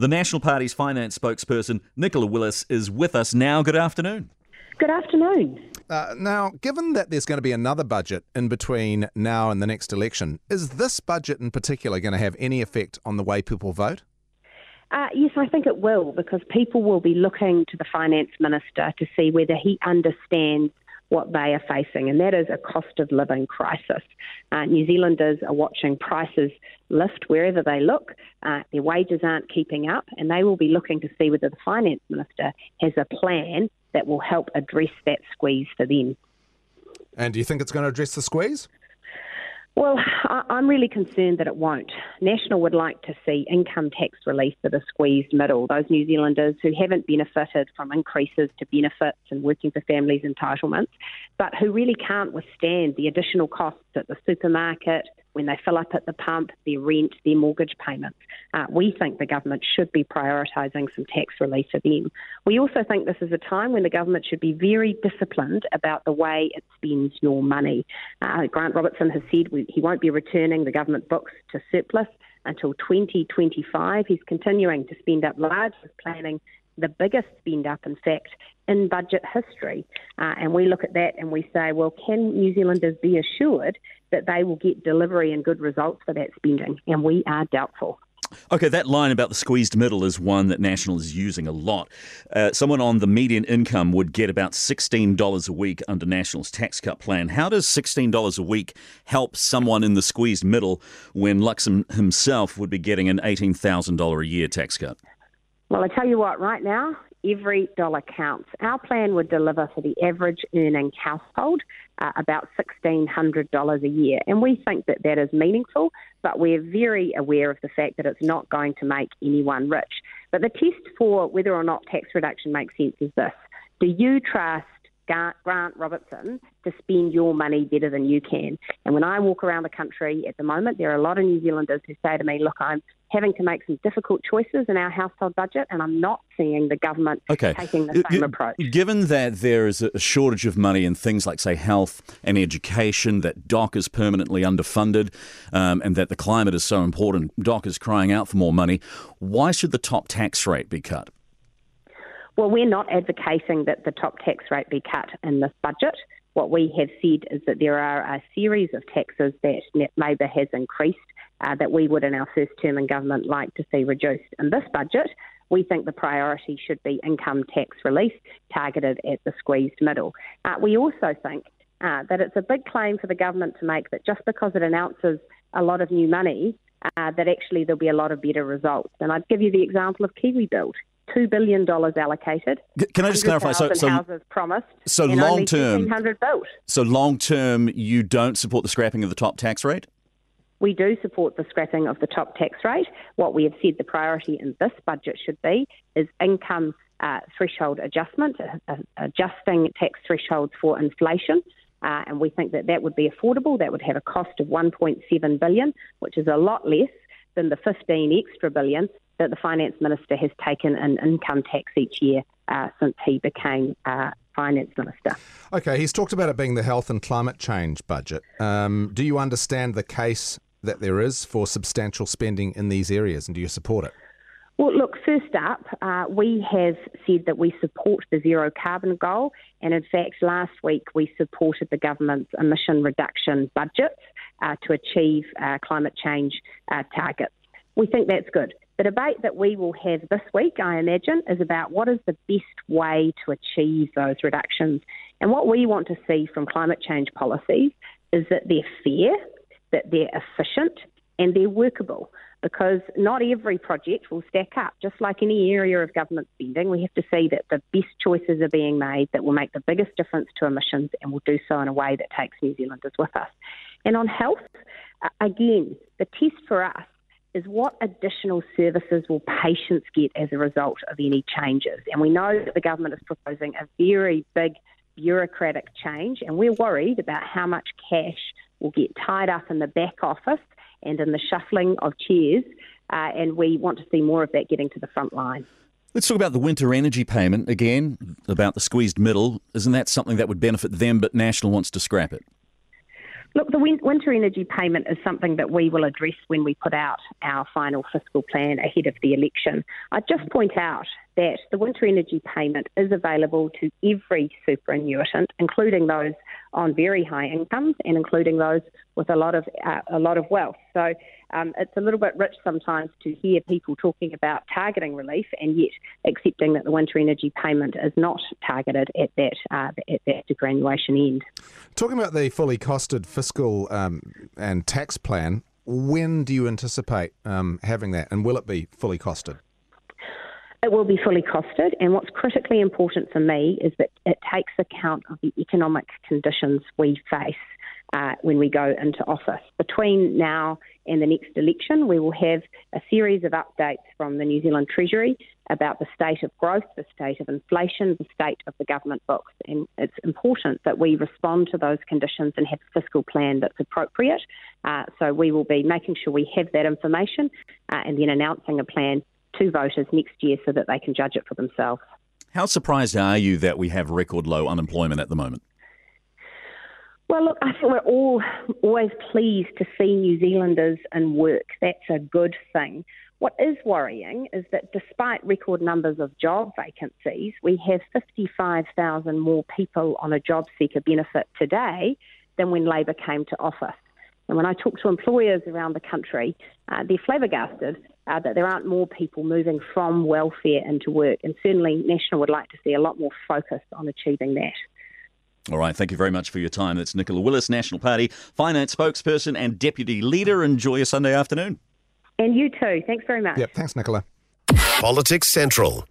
The National Party's finance spokesperson, Nicola Willis, is with us now. Good afternoon. Good afternoon. Uh, now, given that there's going to be another budget in between now and the next election, is this budget in particular going to have any effect on the way people vote? Uh, yes, I think it will because people will be looking to the finance minister to see whether he understands what they are facing, and that is a cost of living crisis. Uh, New Zealanders are watching prices lift wherever they look. Uh, their wages aren't keeping up, and they will be looking to see whether the finance minister has a plan that will help address that squeeze for them. And do you think it's going to address the squeeze? Well, I'm really concerned that it won't. National would like to see income tax relief for the squeezed middle, those New Zealanders who haven't benefited from increases to benefits and working for families entitlements, but who really can't withstand the additional costs at the supermarket, when they fill up at the pump, their rent, their mortgage payments. Uh, we think the government should be prioritising some tax relief for them. We also think this is a time when the government should be very disciplined about the way it spends your money. Uh, Grant Robertson has said we, he won't be returning the government books to surplus until 2025. He's continuing to spend up large, planning the biggest spend up, in fact, in budget history. Uh, and we look at that and we say, well, can New Zealanders be assured that they will get delivery and good results for that spending? And we are doubtful. Okay, that line about the squeezed middle is one that National is using a lot. Uh, someone on the median income would get about $16 a week under National's tax cut plan. How does $16 a week help someone in the squeezed middle when Luxon himself would be getting an $18,000 a year tax cut? Well, I tell you what, right now, every dollar counts. Our plan would deliver for the average earning household uh, about $1,600 a year. And we think that that is meaningful, but we're very aware of the fact that it's not going to make anyone rich. But the test for whether or not tax reduction makes sense is this Do you trust Grant Robertson to spend your money better than you can. And when I walk around the country at the moment, there are a lot of New Zealanders who say to me, Look, I'm having to make some difficult choices in our household budget, and I'm not seeing the government okay. taking the same G- approach. Given that there is a shortage of money in things like, say, health and education, that DOC is permanently underfunded, um, and that the climate is so important, DOC is crying out for more money, why should the top tax rate be cut? Well, we're not advocating that the top tax rate be cut in this budget. What we have said is that there are a series of taxes that Labor has increased uh, that we would, in our first term in government, like to see reduced. In this budget, we think the priority should be income tax relief targeted at the squeezed middle. Uh, we also think uh, that it's a big claim for the government to make that just because it announces a lot of new money, uh, that actually there'll be a lot of better results. And I'd give you the example of KiwiBuild two billion dollars allocated. Can I just clarify? So, so houses promised. So long term, built. So long term, you don't support the scrapping of the top tax rate. We do support the scrapping of the top tax rate. What we have said the priority in this budget should be is income uh, threshold adjustment, uh, uh adjusting tax thresholds for inflation. Uh, and we think that that would be affordable. That would have a cost of 1.7 billion, which is a lot less than the 15 extra billion that the finance minister has taken in income tax each year uh, since he became uh, finance minister. Okay, he's talked about it being the health and climate change budget. Um, do you understand the case that there is for substantial spending in these areas, and do you support it? Well, look, first up, uh, we have said that we support the zero carbon goal, and in fact, last week we supported the government's emission reduction budget uh, to achieve uh, climate change uh, targets. We think that's good. The debate that we will have this week, I imagine, is about what is the best way to achieve those reductions. And what we want to see from climate change policies is that they're fair, that they're efficient, and they're workable. Because not every project will stack up. Just like any area of government spending, we have to see that the best choices are being made that will make the biggest difference to emissions and will do so in a way that takes New Zealanders with us. And on health, again, the test for us is what additional services will patients get as a result of any changes? And we know that the government is proposing a very big bureaucratic change, and we're worried about how much cash will get tied up in the back office and in the shuffling of chairs, uh, and we want to see more of that getting to the front line. Let's talk about the winter energy payment again, about the squeezed middle. Isn't that something that would benefit them, but National wants to scrap it? Look, the winter energy payment is something that we will address when we put out our final fiscal plan ahead of the election. I'd just point out that the winter energy payment is available to every superannuitant, including those on very high incomes and including those with a lot of uh, a lot of wealth. So um, it's a little bit rich sometimes to hear people talking about targeting relief and yet accepting that the winter energy payment is not targeted at that uh, at that superannuation end. Talking about the fully costed fiscal um, and tax plan, when do you anticipate um, having that, and will it be fully costed? It will be fully costed, and what's critically important for me is that it takes account of the economic conditions we face uh, when we go into office. Between now and the next election, we will have a series of updates from the New Zealand Treasury about the state of growth, the state of inflation, the state of the government books. And it's important that we respond to those conditions and have a fiscal plan that's appropriate. Uh, so we will be making sure we have that information uh, and then announcing a plan to voters next year so that they can judge it for themselves. How surprised are you that we have record low unemployment at the moment? Well, look, I think we're all always pleased to see New Zealanders in work. That's a good thing. What is worrying is that despite record numbers of job vacancies, we have 55,000 more people on a job seeker benefit today than when Labor came to office. And when I talk to employers around the country, uh, they're flabbergasted uh, that there aren't more people moving from welfare into work. And certainly, National would like to see a lot more focus on achieving that. All right, thank you very much for your time. That's Nicola Willis, National Party finance spokesperson and deputy leader. Enjoy your Sunday afternoon. And you too. Thanks very much. Yep, thanks, Nicola. Politics Central.